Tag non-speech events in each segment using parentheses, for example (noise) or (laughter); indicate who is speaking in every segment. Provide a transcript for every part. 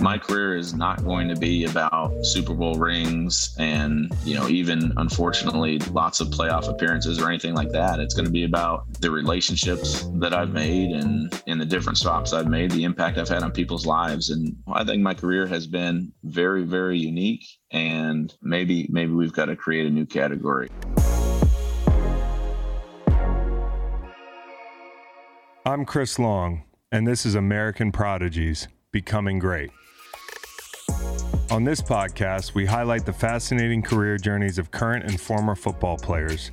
Speaker 1: My career is not going to be about Super Bowl rings and, you know, even unfortunately lots of playoff appearances or anything like that. It's going to be about the relationships that I've made and in the different stops I've made, the impact I've had on people's lives. And I think my career has been very, very unique. And maybe, maybe we've got to create a new category.
Speaker 2: I'm Chris Long and this is American Prodigies Becoming Great. On this podcast, we highlight the fascinating career journeys of current and former football players.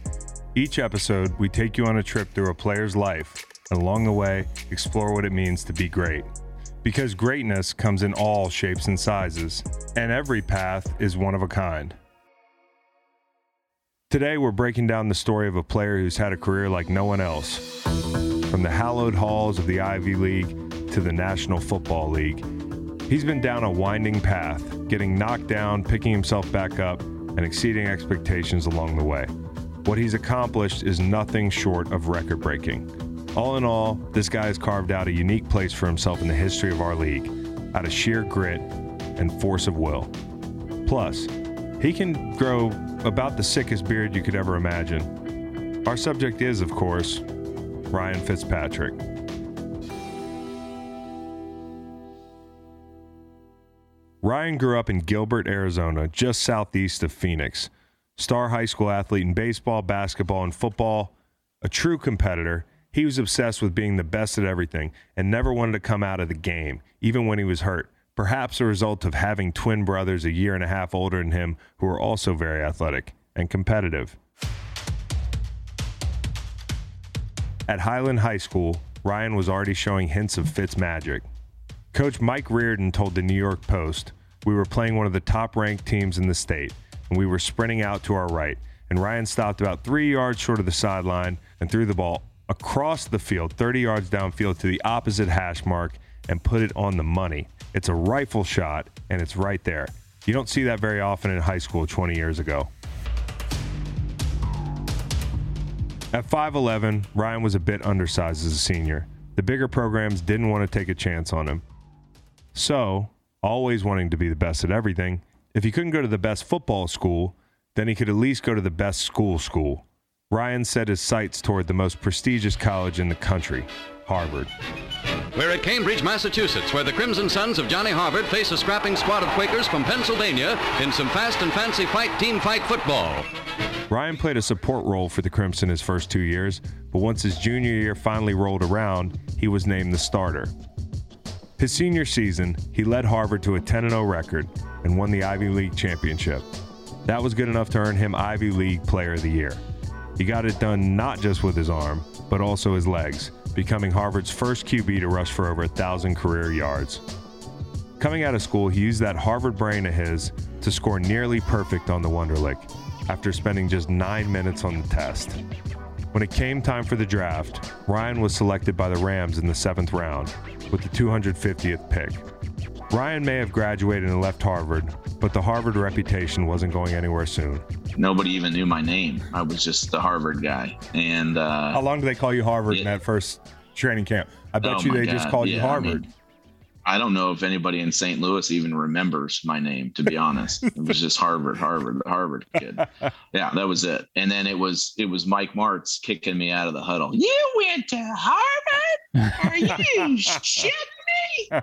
Speaker 2: Each episode, we take you on a trip through a player's life, and along the way, explore what it means to be great. Because greatness comes in all shapes and sizes, and every path is one of a kind. Today, we're breaking down the story of a player who's had a career like no one else. From the hallowed halls of the Ivy League to the National Football League, he's been down a winding path, getting knocked down, picking himself back up, and exceeding expectations along the way. What he's accomplished is nothing short of record breaking. All in all, this guy has carved out a unique place for himself in the history of our league, out of sheer grit and force of will. Plus, he can grow about the sickest beard you could ever imagine. Our subject is, of course, Ryan Fitzpatrick. Ryan grew up in Gilbert, Arizona, just southeast of Phoenix. Star high school athlete in baseball, basketball, and football, a true competitor, he was obsessed with being the best at everything and never wanted to come out of the game, even when he was hurt. Perhaps a result of having twin brothers a year and a half older than him who were also very athletic and competitive. At Highland High School, Ryan was already showing hints of Fitz magic. Coach Mike Reardon told the New York Post, We were playing one of the top ranked teams in the state, and we were sprinting out to our right, and Ryan stopped about three yards short of the sideline and threw the ball across the field, 30 yards downfield to the opposite hash mark, and put it on the money. It's a rifle shot, and it's right there. You don't see that very often in high school 20 years ago. At 5'11, Ryan was a bit undersized as a senior. The bigger programs didn't want to take a chance on him. So, always wanting to be the best at everything, if he couldn't go to the best football school, then he could at least go to the best school school. Ryan set his sights toward the most prestigious college in the country, Harvard.
Speaker 3: We're at Cambridge, Massachusetts, where the Crimson Sons of Johnny Harvard face a scrapping squad of Quakers from Pennsylvania in some fast and fancy fight team fight football.
Speaker 2: Ryan played a support role for the Crimson his first two years, but once his junior year finally rolled around, he was named the starter. His senior season, he led Harvard to a 10 0 record and won the Ivy League championship. That was good enough to earn him Ivy League Player of the Year. He got it done not just with his arm, but also his legs, becoming Harvard's first QB to rush for over a 1,000 career yards. Coming out of school, he used that Harvard brain of his to score nearly perfect on the Wonderlic after spending just nine minutes on the test. When it came time for the draft, Ryan was selected by the Rams in the seventh round with the 250th pick. Ryan may have graduated and left Harvard, but the Harvard reputation wasn't going anywhere soon.
Speaker 1: Nobody even knew my name. I was just the Harvard guy. And uh,
Speaker 2: how long do they call you Harvard in that first training camp? I bet oh you they God. just called yeah, you Harvard. I mean,
Speaker 1: I don't know if anybody in St. Louis even remembers my name, to be honest. it was just Harvard, Harvard, Harvard kid. Yeah, that was it. And then it was it was Mike Martz kicking me out of the huddle. You went to Harvard? Are you shitting me?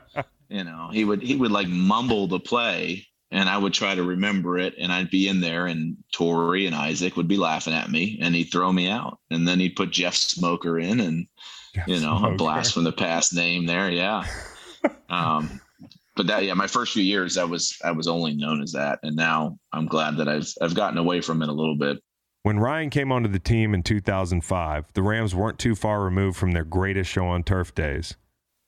Speaker 1: You know, he would he would like mumble the play and I would try to remember it and I'd be in there and Torry and Isaac would be laughing at me and he'd throw me out. And then he'd put Jeff Smoker in and Jeff you know, Smoker. a blast from the past name there. Yeah um, but that yeah, my first few years I was I was only known as that, and now I'm glad that I've I've gotten away from it a little bit.
Speaker 2: When Ryan came onto the team in 2005, the Rams weren't too far removed from their greatest show on turf days.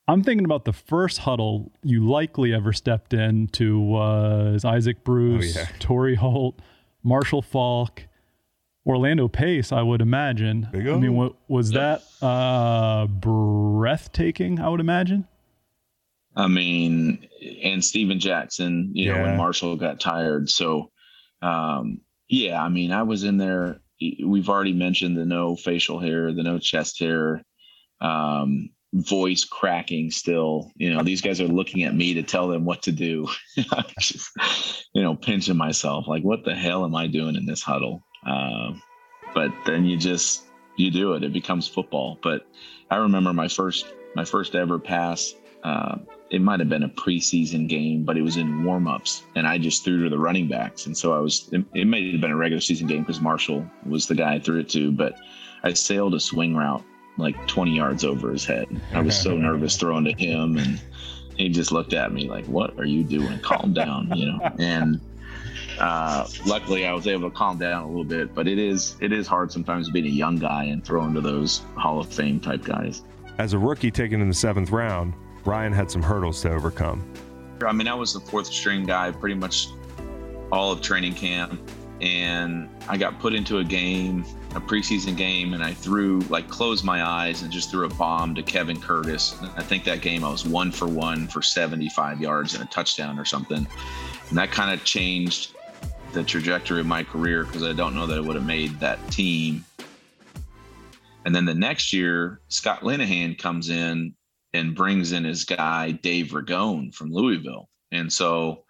Speaker 4: I'm thinking about the first huddle you likely ever stepped into was Isaac Bruce, oh, yeah. Torry Holt, Marshall Faulk, Orlando Pace, I would imagine. I mean, what, was that uh, breathtaking, I would imagine?
Speaker 1: I mean, and Steven Jackson, you yeah. know, when Marshall got tired. So, um, yeah, I mean, I was in there. We've already mentioned the no facial hair, the no chest hair. Um, voice cracking still you know these guys are looking at me to tell them what to do (laughs) just you know pinching myself like what the hell am i doing in this huddle uh, but then you just you do it it becomes football but i remember my first my first ever pass uh, it might have been a preseason game but it was in warm-ups and i just threw to the running backs and so i was it, it may have been a regular season game because marshall was the guy i threw it to but i sailed a swing route like 20 yards over his head. I was so nervous (laughs) throwing to him, and he just looked at me like, "What are you doing? Calm down," you know. And uh, luckily, I was able to calm down a little bit. But it is it is hard sometimes being a young guy and throwing to those Hall of Fame type guys.
Speaker 2: As a rookie taken in the seventh round, Ryan had some hurdles to overcome.
Speaker 1: I mean, I was the fourth string guy pretty much all of training camp, and I got put into a game a preseason game and I threw like closed my eyes and just threw a bomb to Kevin Curtis. I think that game I was one for one for 75 yards and a touchdown or something. And that kind of changed the trajectory of my career because I don't know that I would have made that team. And then the next year, Scott Linehan comes in and brings in his guy, Dave Ragone from Louisville. And so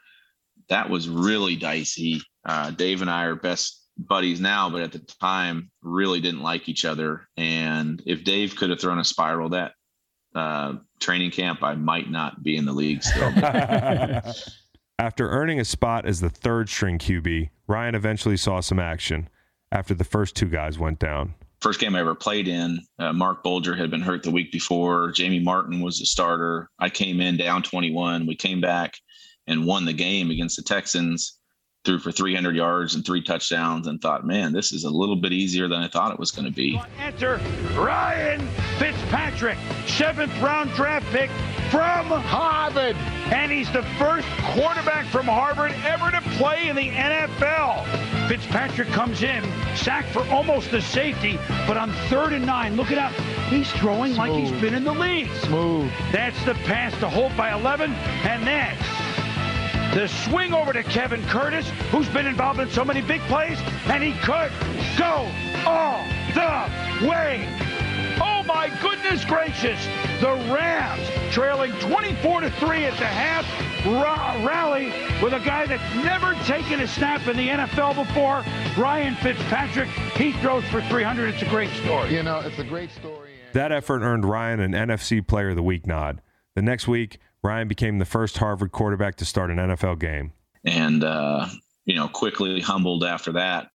Speaker 1: that was really dicey. Uh, Dave and I are best buddies now, but at the time really didn't like each other. And if Dave could have thrown a spiral that uh, training camp, I might not be in the league still. (laughs) (laughs)
Speaker 2: After earning a spot as the third string QB, Ryan eventually saw some action after the first two guys went down.
Speaker 1: First game I ever played in, uh, Marc Bulger had been hurt the week before. Jamie Martin was the starter. I came in down 21. We came back and won the game against the Texans threw for 300 yards and three touchdowns and thought, man, this is a little bit easier than I thought it was going to be.
Speaker 5: Enter Ryan Fitzpatrick, seventh round draft pick from Harvard. And he's the first quarterback from Harvard ever to play in the NFL. Fitzpatrick comes in, sacked for almost a safety, but on third and nine, look at how he's throwing Smooth. like he's been in the league.
Speaker 6: Smooth.
Speaker 5: That's the pass to Holt by 11, and that's the swing over to Kevin Curtis, who's been involved in so many big plays, and he could go all the way. Oh my goodness gracious! The Rams trailing 24 to 3 at the half rally with a guy that's never taken a snap in the NFL before, Ryan Fitzpatrick. He throws for 300. It's a great story.
Speaker 6: You know, it's a great story.
Speaker 2: That effort earned Ryan an NFC Player of the Week nod. The next week, Ryan became the first Harvard quarterback to start an NFL game.
Speaker 1: And, uh, you know, quickly humbled after that.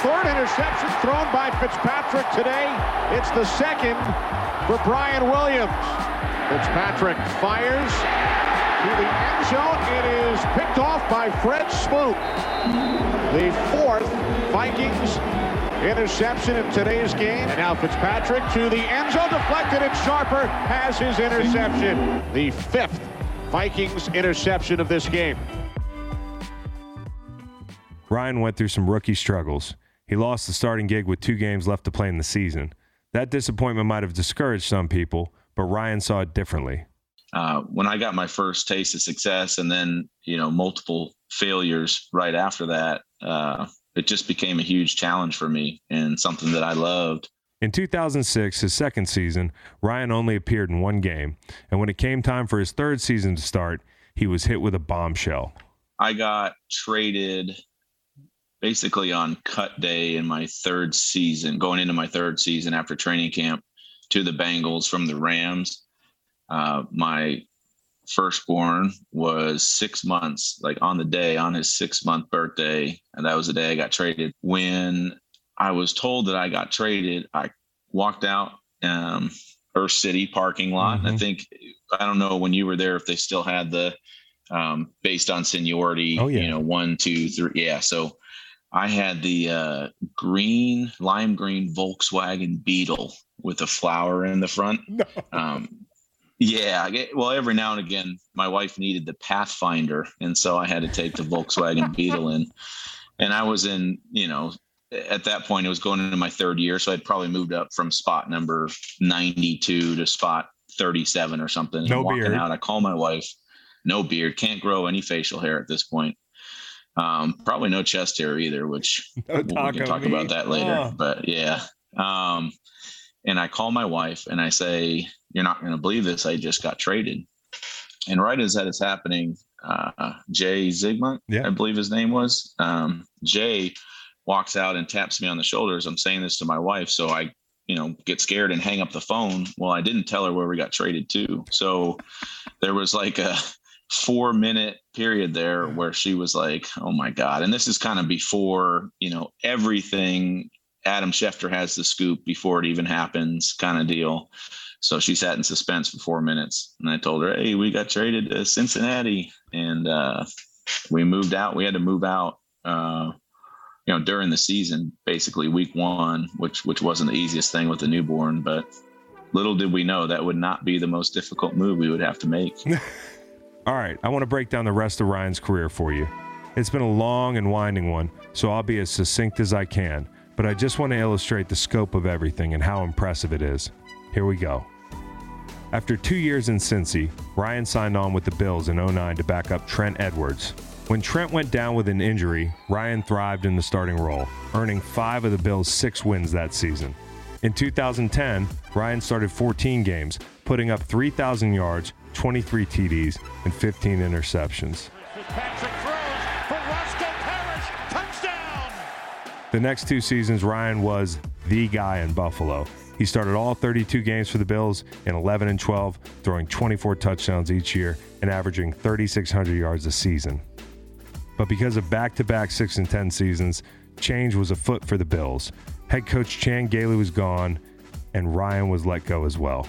Speaker 7: Third interception thrown by Fitzpatrick today. It's the second for Brian Williams. Fitzpatrick fires to the end zone. It is picked off by Fred Smoot. The fourth Vikings interception in today's game. And now Fitzpatrick to the end zone, deflected, and Sharper has his interception. The fifth Vikings interception of this game.
Speaker 2: Ryan went through some rookie struggles. He lost the starting gig with two games left to play in the season. That disappointment might have discouraged some people, but Ryan saw it differently.
Speaker 1: Uh, when I got my first taste of success and then, you know, multiple failures right after that, uh, it just became a huge challenge for me and something that I loved.
Speaker 2: In 2006, his second season, Ryan only appeared in one game, and when it came time for his third season to start, he was hit with a bombshell.
Speaker 1: I got traded basically on cut day in my third season, going into my third season after training camp to the Bengals from the Rams. Uh, my firstborn was six months, like on the day, on his six month birthday. And that was the day I got traded. When I was told that I got traded, I walked out um, Earth City parking lot. Mm-hmm. I think, I don't know when you were there if they still had the um, based on seniority, oh, yeah. you know, one, two, three. Yeah. So I had the uh, green, lime green Volkswagen Beetle with a flower in the front. (laughs) No. Um, yeah, well, every now and again, my wife needed the Pathfinder, and so I had to take the Volkswagen (laughs) Beetle in. And I was in, you know, at that point, it was going into my third year, so I'd probably moved up from spot number ninety-two to spot thirty-seven or something.
Speaker 2: No
Speaker 1: walking
Speaker 2: beard.
Speaker 1: out, I call my wife. No beard, can't grow any facial hair at this point. Um, probably no chest hair either, which (laughs) no we can talk about that later. Oh. But yeah. Um, and I call my wife and I say, You're not going to believe this. I just got traded. And right as that is happening, uh, Jay Zygmunt, yeah. I believe his name was, um, Jay walks out and taps me on the shoulders. I'm saying this to my wife. So I, you know, get scared and hang up the phone. Well, I didn't tell her where we got traded to. So there was like a, four minute period there where she was like, "Oh my god!" And this is kind of before you know everything. Adam Schefter has the scoop before it even happens, kind of deal. So she sat in suspense for four minutes, and I told her, "Hey, we got traded to Cincinnati, and uh, we moved out. We had to move out." Uh, you know, during the season, basically week one, which which wasn't the easiest thing with the newborn, but little did we know that would not be the most difficult move we would have to make. (laughs)
Speaker 2: All right, I want to break down the rest of Ryan's career for you. It's been a long and winding one, so I'll be as succinct as I can, but I just want to illustrate the scope of everything and how impressive it is. Here we go. After two years in Cincy, Ryan signed on with the Bills in 09 to back up Trent Edwards. When Trent went down with an injury, Ryan thrived in the starting role, earning five of the Bills' six wins that season. In 2010, Ryan started 14 games, putting up 3,000 yards, 23 TDs, and 15 interceptions. The next two seasons, Ryan was the guy in Buffalo. He started all 32 games for the Bills in 11 and 12, throwing 24 touchdowns each year and averaging 3,600 yards a season. But because of back to back 6 and 10 seasons, change was afoot for the Bills. Head coach Chan Gailey was gone, and Ryan was let go as well.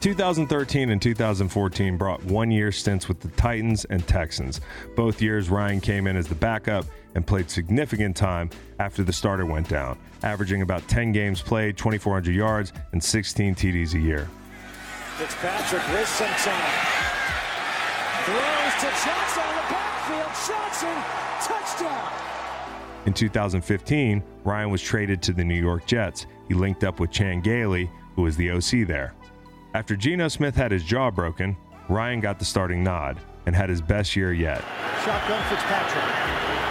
Speaker 2: 2013 and 2014 brought one year stints with the Titans and Texans. Both years, Ryan came in as the backup and played significant time after the starter went down, averaging about 10 games played, 2,400 yards, and 16 TDs a year.
Speaker 6: Fitzpatrick with some time. Throws to Johnson on the backfield. Johnson, touchdown.
Speaker 2: In 2015, Ryan was traded to the New York Jets. He linked up with Chan Gailey, who was the OC there. After Geno Smith had his jaw broken, Ryan got the starting nod and had his best year yet.
Speaker 6: Shotgun Fitzpatrick.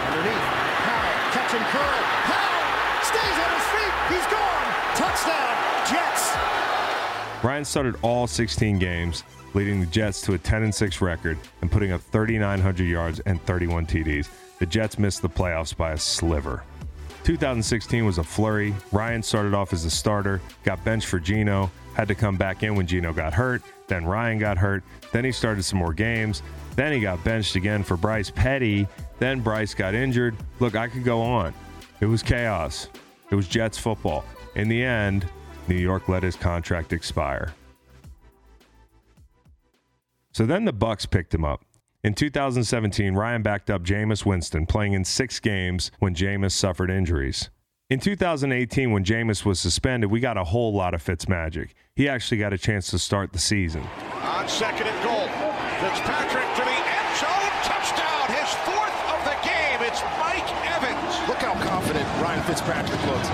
Speaker 6: Underneath. Powell. Catch and curl. Powell stays on his feet. He's gone. Touchdown. Jets.
Speaker 2: Ryan started all 16 games, leading the Jets to a 10 6 record and putting up 3,900 yards and 31 TDs. The Jets missed the playoffs by a sliver. 2016 was a flurry. Ryan started off as a starter, got benched for Geno, had to come back in when Geno got hurt. Then Ryan got hurt. Then he started some more games. Then he got benched again for Bryce Petty. Then Bryce got injured. Look, I could go on. It was chaos. It was Jets football. In the end, New York let his contract expire. So then the Bucs picked him up. In 2017, Ryan backed up Jameis Winston, playing in six games when Jameis suffered injuries. In 2018, when Jameis was suspended, we got a whole lot of Fitz magic. He actually got a chance to start the season.
Speaker 7: On second and goal, Fitzpatrick to the end zone, touchdown, his fourth of the game. It's Mike Evans.
Speaker 8: Look how confident Ryan Fitzpatrick looks.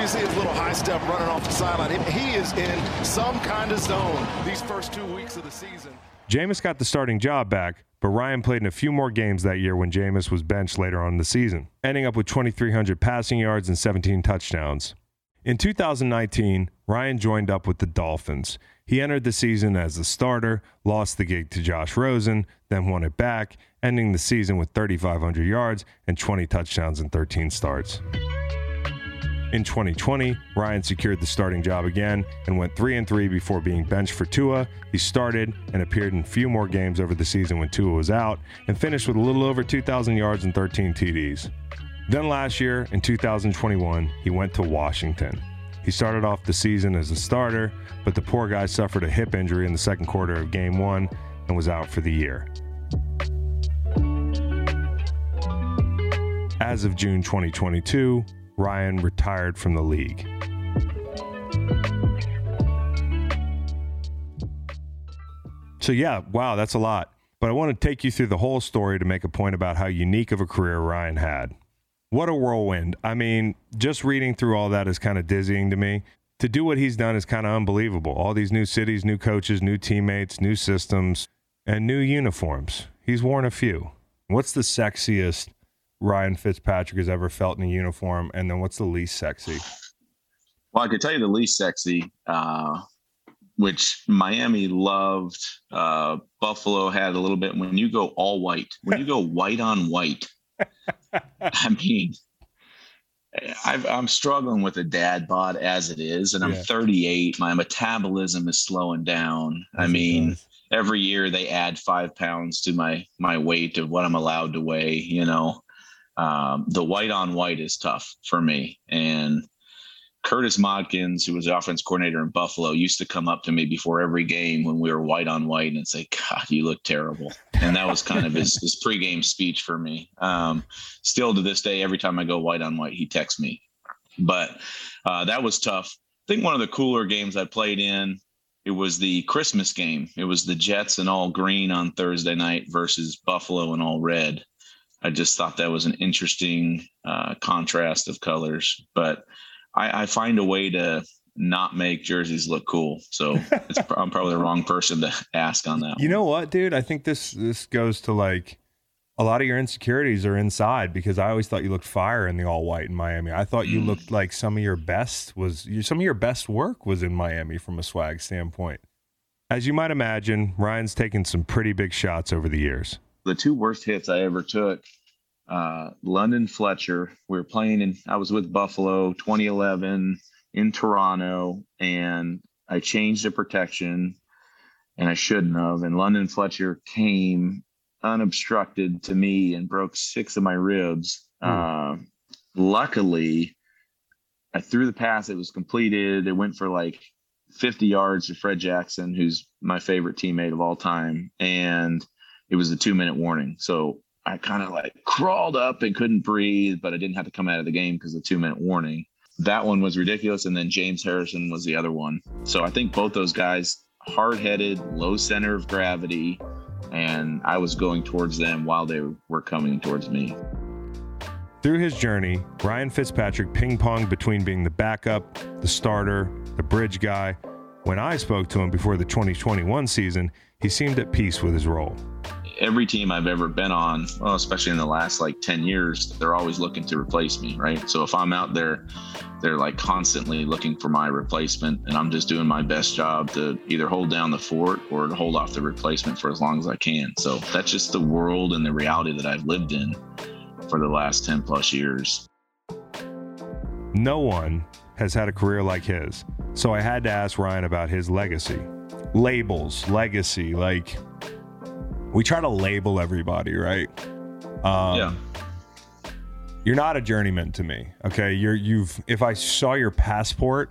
Speaker 8: You see his little high step running off the sideline. He is in some kind of zone these first two weeks of the season.
Speaker 2: Jameis got the starting job back, but Ryan played in a few more games that year when Jameis was benched later on in the season, ending up with 2,300 passing yards and 17 touchdowns. In 2019, Ryan joined up with the Dolphins. He entered the season as a starter, lost the gig to Josh Rosen, then won it back, ending the season with 3,500 yards and 20 touchdowns in 13 starts. In 2020, Ryan secured the starting job again and went 3 and 3 before being benched for Tua. He started and appeared in a few more games over the season when Tua was out and finished with a little over 2,000 yards and 13 TDs. Then last year, in 2021, he went to Washington. He started off the season as a starter, but the poor guy suffered a hip injury in the second quarter of game one and was out for the year. as of June 2022, Ryan retired from the league. So, yeah, wow, that's a lot. But I want to take you through the whole story to make a point about how unique of a career Ryan had. What a whirlwind. I mean, just reading through all that is kind of dizzying to me. To do what he's done is kind of unbelievable. All these new cities, new coaches, new teammates, new systems, and new uniforms. He's worn a few. What's the sexiest Ryan Fitzpatrick has ever felt in a uniform? And then what's the least sexy?
Speaker 1: Well, I could tell you the least sexy, uh, which Miami loved. Uh, Buffalo had a little bit. When you go all white, when you go (laughs) white on white, I mean, i am struggling with a dad bod as it is, and I'm yeah. 38. My metabolism is slowing down. As I mean, every year they add five pounds to my my weight of what I'm allowed to weigh. You know, um, the white on white is tough for me, and Curtis Modkins, who was the offense coordinator in Buffalo, used to come up to me before every game when we were white on white and say, God, you look terrible. And that was kind of his, his pregame speech for me. Um, still to this day, every time I go white on white, he texts me. But uh, that was tough. I think one of the cooler games I played in, it was the Christmas game. It was the Jets in all green on Thursday night versus Buffalo in all red. I just thought that was an interesting uh, contrast of colors. But I, I find a way to not make jerseys look cool. So (laughs) I'm probably the wrong person to ask on that.
Speaker 2: You know what, dude? I think this this goes to like a lot of your insecurities are inside because I always thought you looked fire in the all white in Miami. I thought you mm. looked like some of your best was some of your best work was in Miami from a swag standpoint. As you might imagine, Ryan's taken some pretty big shots over the years.
Speaker 1: The two worst hits I ever took uh, London Fletcher. We were playing in, I was with Buffalo 2011 in Toronto, and I changed the protection, and I shouldn't have. And London Fletcher came unobstructed to me and broke six of my ribs. Mm. Uh, luckily, I threw the pass. It was completed. It went for like 50 yards to Fred Jackson, who's my favorite teammate of all time. And it was a two minute warning. So I kind of like crawled up and couldn't breathe, but I didn't have to come out of the game because the two minute warning. That one was ridiculous. And then James Harrison was the other one. So I think both those guys, hard headed, low center of gravity, and I was going towards them while they were coming towards me.
Speaker 2: Through his journey, Ryan Fitzpatrick ping ponged between being the backup, the starter, the bridge guy. When I spoke to him before the 2021 season, he seemed at peace with his role
Speaker 1: every team I've ever been on, well, especially in the last like 10 years, they're always looking to replace me, right? So if I'm out there, they're like constantly looking for my replacement, and I'm just doing my best job to either hold down the fort or to hold off the replacement for as long as I can. So that's just the world and the reality that I've lived in for the last 10 plus years.
Speaker 2: No one has had a career like his. So I had to ask Ryan about his legacy. Labels, legacy, like we try to label everybody, right?
Speaker 1: Um, yeah.
Speaker 2: You're not a journeyman to me. Okay. You're, you've, if I saw your passport,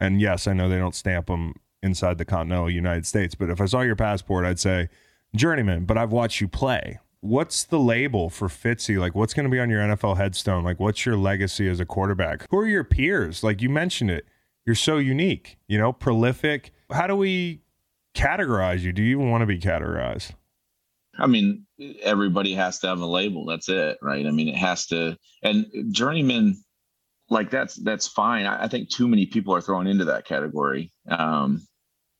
Speaker 2: and yes, I know they don't stamp them inside the continental United States, but if I saw your passport, I'd say journeyman, but I've watched you play. What's the label for Fitzy? Like, what's going to be on your NFL headstone? Like, what's your legacy as a quarterback? Who are your peers? Like, you mentioned it. You're so unique, you know, prolific. How do we categorize you? Do you even want to be categorized?
Speaker 1: I mean, everybody has to have a label. That's it, right? I mean, it has to. And journeyman, like that's that's fine. I, I think too many people are thrown into that category. Um,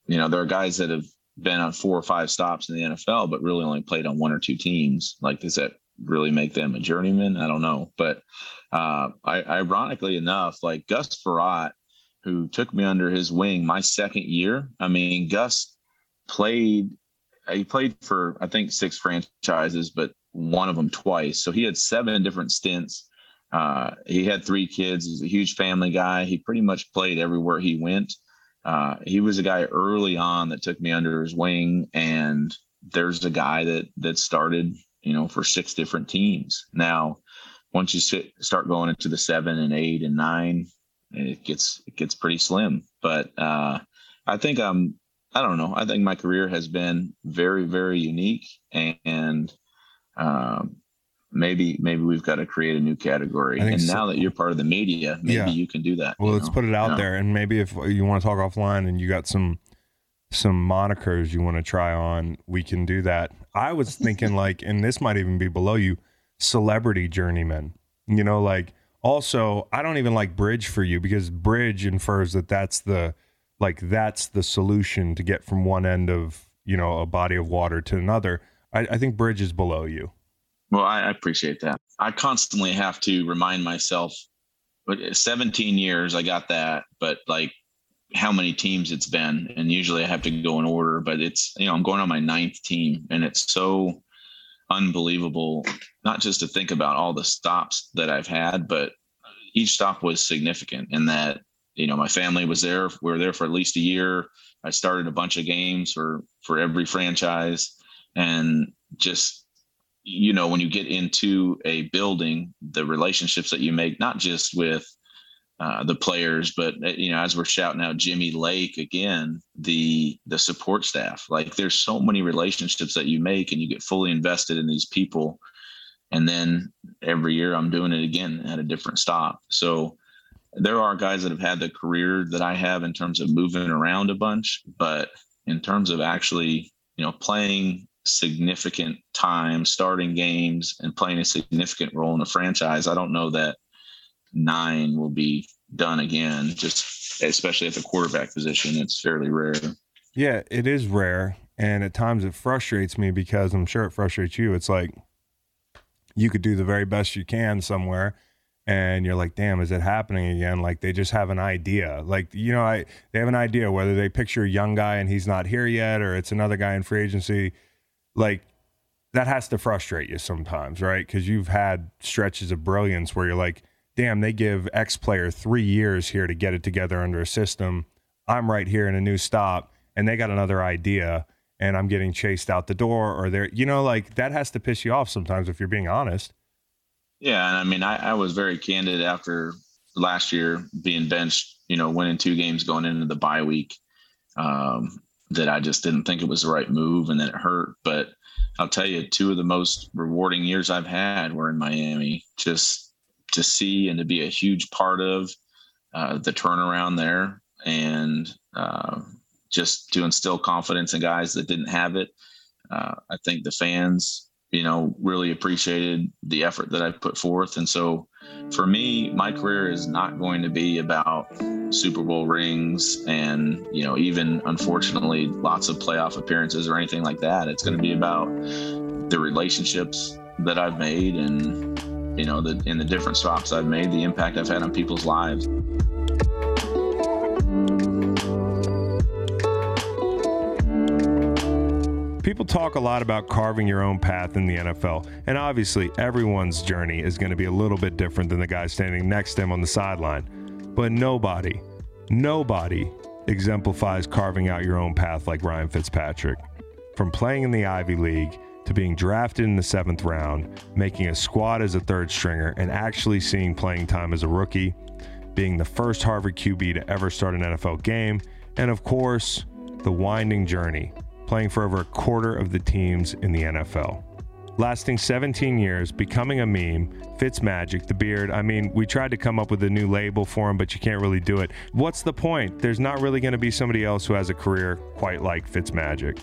Speaker 1: you know, there are guys that have been on four or five stops in the NFL, but really only played on one or two teams. Like, does that really make them a journeyman? I don't know. But uh, I, ironically enough, like Gus Frerotte, who took me under his wing my second year. I mean, Gus played he played for I think six franchises, but one of them twice. So he had seven different stints. Uh, he had three kids. He's a huge family guy. He pretty much played everywhere he went. Uh, he was a guy early on that took me under his wing, and there's a guy that that started, you know, for six different teams. Now, once you sit, start going into the seven and eight and nine, it gets it gets pretty slim. But uh, I think I'm I don't know. I think my career has been very, very unique, and, um, maybe maybe we've got to create a new category. And so. now that you're part of the media, maybe yeah. you can do that.
Speaker 2: Well, let's know? put it out yeah. there, and maybe if you want to talk offline and you got some some monikers you want to try on, we can do that. I was (laughs) thinking like, and this might even be below you, celebrity journeyman. You know, like also I don't even like bridge for you because bridge infers that that's the like that's the solution to get from one end of you know a body of water to another. I, I think bridge is below you.
Speaker 1: Well, I appreciate that. I constantly have to remind myself. But 17 years, I got that, but like how many teams it's been, and usually I have to go in order. But it's you know I'm going on my ninth team, and it's so unbelievable. Not just to think about all the stops that I've had, but each stop was significant in that you know my family was there. We were there for at least a year. I started a bunch of games for for every franchise, and just you know when you get into a building, the relationships that you make, not just with uh, the players, but uh, you know, as we're shouting out Jimmy Lake again, the the support staff. Like, there's so many relationships that you make, and you get fully invested in these people. And then every year, I'm doing it again at a different stop. So there are guys that have had the career that I have in terms of moving around a bunch, but in terms of actually, you know, playing significant time, starting games, and playing a significant role in a franchise, I don't know that nine will be done again. Just especially at the quarterback position, it's fairly rare.
Speaker 2: Yeah, it is rare, and at times it frustrates me because I'm sure it frustrates you. It's like you could do the very best you can somewhere and you're like damn is it happening again like they just have an idea like you know i they have an idea whether they picture a young guy and he's not here yet or it's another guy in free agency like that has to frustrate you sometimes right because you've had stretches of brilliance where you're like damn, they give X player three years here to get it together under a system. I'm right here in a new stop, and they got another idea, and I'm getting chased out the door, or they're, you know, like that has to piss you off sometimes if you're being honest.
Speaker 1: Yeah, and I mean, I, I was very candid after last year being benched, you know, winning two games going into the bye week. Um, that I just didn't think it was the right move, and then it hurt. But I'll tell you, two of the most rewarding years I've had were in Miami. Just to see and to be a huge part of uh, the turnaround there and uh, just to instill confidence in guys that didn't have it. Uh, I think the fans, you know, really appreciated the effort that I put forth. And so for me, my career is not going to be about Super Bowl rings and, you know, even unfortunately lots of playoff appearances or anything like that. It's going to be about the relationships that I've made and you know, the, in the different stops I've made, the impact I've had on people's lives.
Speaker 2: People talk a lot about carving your own path in the NFL, and obviously everyone's journey is going to be a little bit different than the guy standing next to him on the sideline. But nobody, nobody exemplifies carving out your own path like Ryan Fitzpatrick. From playing in the Ivy League to being drafted in the seventh round, making a squad as a third stringer, and actually seeing playing time as a rookie, being the first Harvard QB to ever start an NFL game, and of course, the winding journey, playing for over a quarter of the teams in the NFL. Lasting 17 years, becoming a meme, Fitzmagic, the beard. I mean, we tried to come up with a new label for him, but you can't really do it. What's the point? There's not really going to be somebody else who has a career quite like Fitzmagic.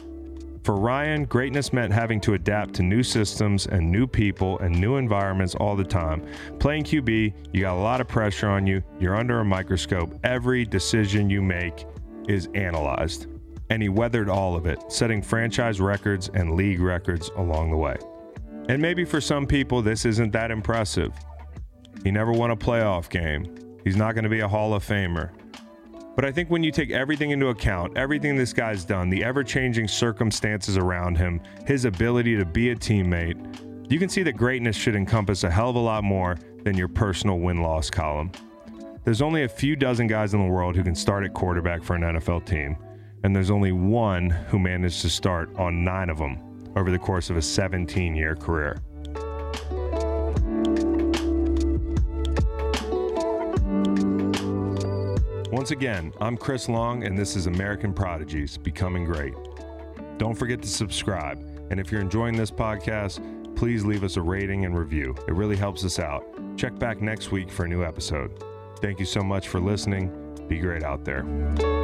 Speaker 2: For Ryan, greatness meant having to adapt to new systems and new people and new environments all the time. Playing QB, you got a lot of pressure on you, you're under a microscope. Every decision you make is analyzed. And he weathered all of it, setting franchise records and league records along the way. And maybe for some people, this isn't that impressive. He never won a playoff game. He's not going to be a Hall of Famer. But I think when you take everything into account, everything this guy's done, the ever changing circumstances around him, his ability to be a teammate, you can see that greatness should encompass a hell of a lot more than your personal win loss column. There's only a few dozen guys in the world who can start at quarterback for an NFL team, and there's only one who managed to start on nine of them over the course of a 17 year career. Once again, I'm Chris Long, and this is American Prodigies Becoming Great. Don't forget to subscribe, and if you're enjoying this podcast, please leave us a rating and review. It really helps us out. Check back next week for a new episode. Thank you so much for listening. Be great out there.